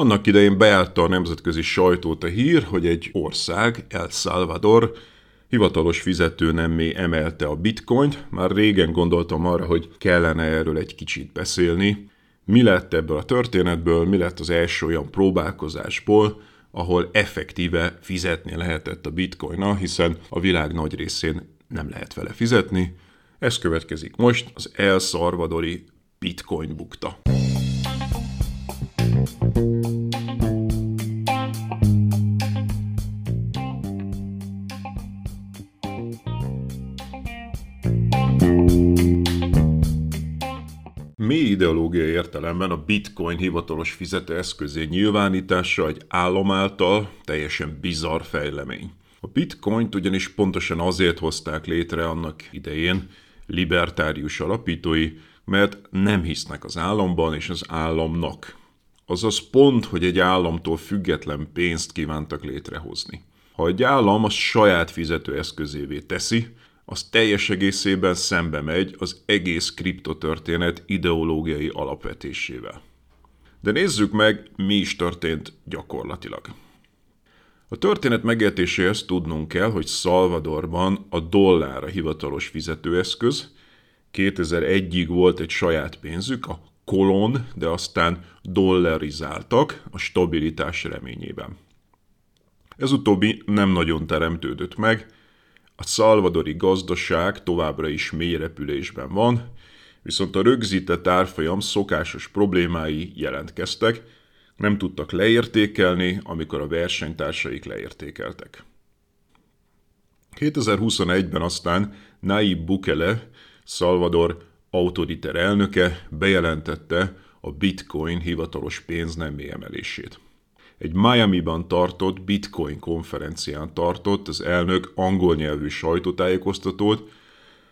Annak idején bejárta a nemzetközi sajtót a hír, hogy egy ország, El Salvador, hivatalos fizető nemmé emelte a bitcoint. Már régen gondoltam arra, hogy kellene erről egy kicsit beszélni. Mi lett ebből a történetből, mi lett az első olyan próbálkozásból, ahol effektíve fizetni lehetett a bitcoinnal, hiszen a világ nagy részén nem lehet vele fizetni. Ez következik most, az El Salvadori bitcoin bukta. Mély ideológiai értelemben a bitcoin hivatalos fizetőeszközé nyilvánítása egy állam által teljesen bizarr fejlemény. A bitcoint ugyanis pontosan azért hozták létre annak idején libertárius alapítói, mert nem hisznek az államban és az államnak. Azaz pont, hogy egy államtól független pénzt kívántak létrehozni. Ha egy állam a saját fizetőeszközévé teszi, az teljes egészében szembe megy az egész kriptotörténet ideológiai alapvetésével. De nézzük meg, mi is történt gyakorlatilag. A történet megértéséhez tudnunk kell, hogy Salvadorban a dollár a hivatalos fizetőeszköz, 2001-ig volt egy saját pénzük, a kolon, de aztán dollarizáltak a stabilitás reményében. Ez utóbbi nem nagyon teremtődött meg, a szalvadori gazdaság továbbra is mély repülésben van, viszont a rögzített árfolyam szokásos problémái jelentkeztek, nem tudtak leértékelni, amikor a versenytársaik leértékeltek. 2021-ben aztán Nayib Bukele, Salvador autoriter elnöke bejelentette a bitcoin hivatalos pénznemé emelését egy Miami-ban tartott Bitcoin konferencián tartott az elnök angol nyelvű sajtótájékoztatót,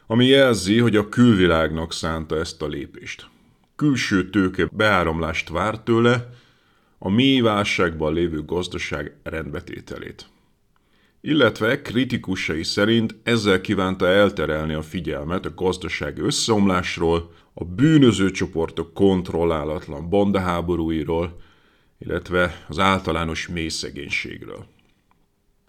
ami jelzi, hogy a külvilágnak szánta ezt a lépést. Külső tőke beáramlást vár tőle, a mély válságban lévő gazdaság rendbetételét. Illetve kritikusai szerint ezzel kívánta elterelni a figyelmet a gazdaság összeomlásról, a bűnöző csoportok kontrollálatlan bandaháborúiról, illetve az általános mély szegénységről.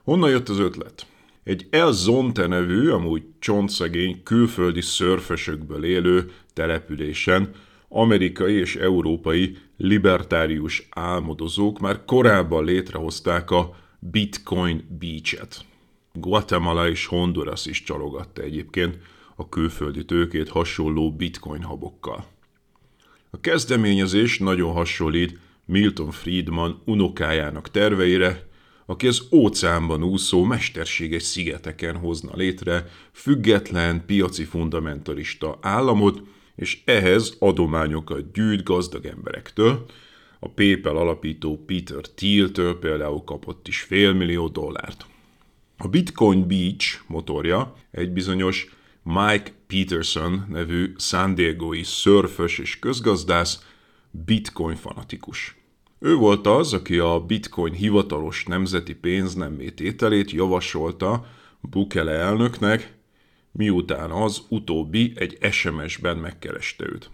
Honnan jött az ötlet? Egy El Zonte nevű, amúgy csontszegény, külföldi szörfösökből élő településen amerikai és európai libertárius álmodozók már korábban létrehozták a Bitcoin Beach-et. Guatemala és Honduras is csalogatta egyébként a külföldi tőkét hasonló bitcoin habokkal. A kezdeményezés nagyon hasonlít Milton Friedman unokájának terveire, aki az óceánban úszó mesterséges szigeteken hozna létre független, piaci fundamentalista államot, és ehhez adományokat gyűjt gazdag emberektől. A PayPal alapító Peter Thiel-től például kapott is félmillió dollárt. A Bitcoin Beach motorja egy bizonyos Mike Peterson nevű San Diego-i szörfös és közgazdász, bitcoin fanatikus. Ő volt az, aki a bitcoin hivatalos nemzeti pénznemmé tételét javasolta Bukele elnöknek, miután az utóbbi egy SMS-ben megkereste őt.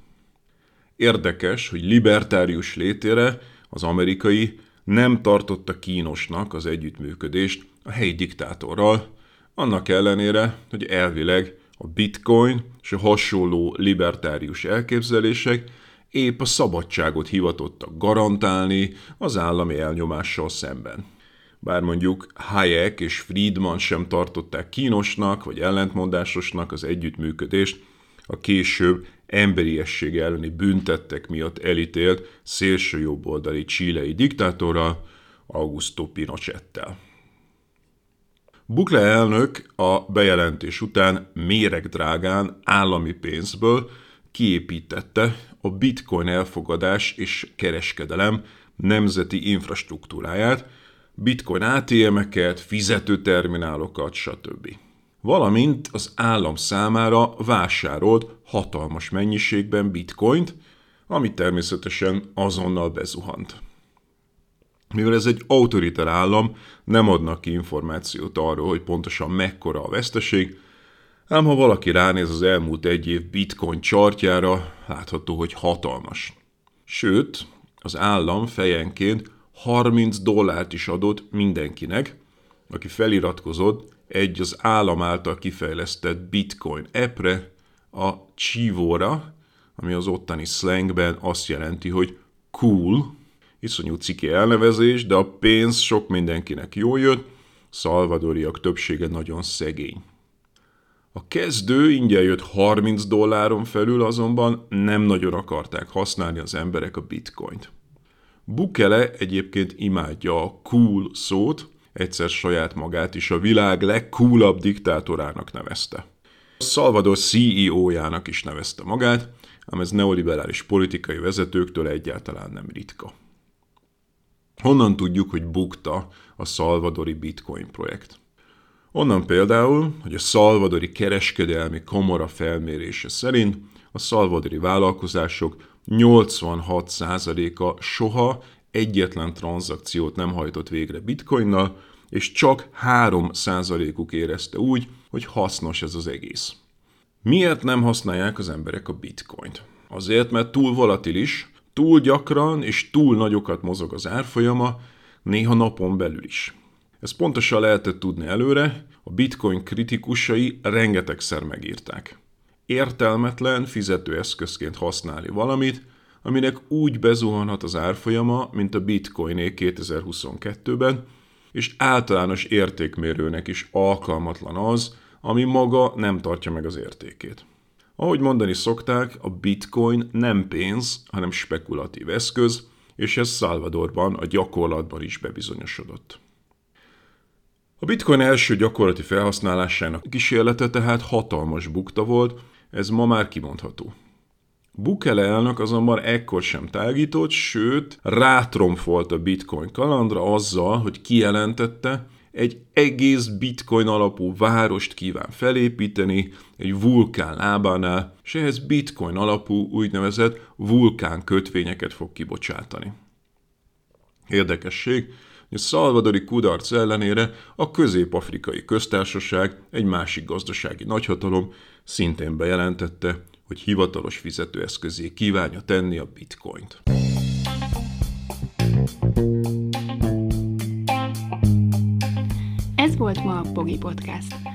Érdekes, hogy libertárius létére az amerikai nem tartotta kínosnak az együttműködést a helyi diktátorral, annak ellenére, hogy elvileg a bitcoin és a hasonló libertárius elképzelések épp a szabadságot hivatottak garantálni az állami elnyomással szemben. Bár mondjuk Hayek és Friedman sem tartották kínosnak vagy ellentmondásosnak az együttműködést, a később emberiesség elleni büntettek miatt elítélt szélső jobboldali csilei diktátorral, Augusto Pinochettel. Bukle elnök a bejelentés után méregdrágán állami pénzből kiépítette a bitcoin elfogadás és kereskedelem nemzeti infrastruktúráját, bitcoin ATM-eket, fizetőterminálokat, stb. Valamint az állam számára vásárolt hatalmas mennyiségben bitcoint, ami természetesen azonnal bezuhant. Mivel ez egy autoriter állam, nem adnak ki információt arról, hogy pontosan mekkora a veszteség, ám ha valaki ránéz az elmúlt egy év bitcoin chartjára, látható, hogy hatalmas. Sőt, az állam fejenként 30 dollárt is adott mindenkinek, aki feliratkozott egy az állam által kifejlesztett bitcoin appre, a Chivora, ami az ottani slangben azt jelenti, hogy cool, iszonyú ciki elnevezés, de a pénz sok mindenkinek jó jött, szalvadoriak többsége nagyon szegény. A kezdő ingyen jött 30 dolláron felül azonban nem nagyon akarták használni az emberek a bitcoint. Bukele egyébként imádja a cool szót, egyszer saját magát is a világ legcoolabb diktátorának nevezte. Salvador CEO-jának is nevezte magát, ám ez neoliberális politikai vezetőktől egyáltalán nem ritka. Honnan tudjuk, hogy bukta a szalvadori bitcoin projekt? Onnan például, hogy a szalvadori kereskedelmi komora felmérése szerint a szalvadori vállalkozások 86%-a soha egyetlen tranzakciót nem hajtott végre bitcoinnal, és csak 3%-uk érezte úgy, hogy hasznos ez az egész. Miért nem használják az emberek a bitcoint? Azért, mert túl volatilis, túl gyakran és túl nagyokat mozog az árfolyama, néha napon belül is. Ez pontosan lehetett tudni előre, a bitcoin kritikusai rengetegszer megírták. Értelmetlen fizetőeszközként használni valamit, aminek úgy bezuhanhat az árfolyama, mint a bitcoiné 2022-ben, és általános értékmérőnek is alkalmatlan az, ami maga nem tartja meg az értékét. Ahogy mondani szokták, a bitcoin nem pénz, hanem spekulatív eszköz, és ez Salvadorban a gyakorlatban is bebizonyosodott. A bitcoin első gyakorlati felhasználásának kísérlete tehát hatalmas bukta volt, ez ma már kimondható. Bukele elnök azonban ekkor sem tágított, sőt, rátromfolt a bitcoin kalandra azzal, hogy kijelentette, egy egész bitcoin alapú várost kíván felépíteni egy vulkán lábánál, és ehhez bitcoin alapú úgynevezett vulkán kötvényeket fog kibocsátani. Érdekesség, hogy a szalvadori kudarc ellenére a közép-afrikai köztársaság, egy másik gazdasági nagyhatalom szintén bejelentette, hogy hivatalos fizetőeszközé kívánja tenni a bitcoint. Ez volt ma a Pogi Podcast.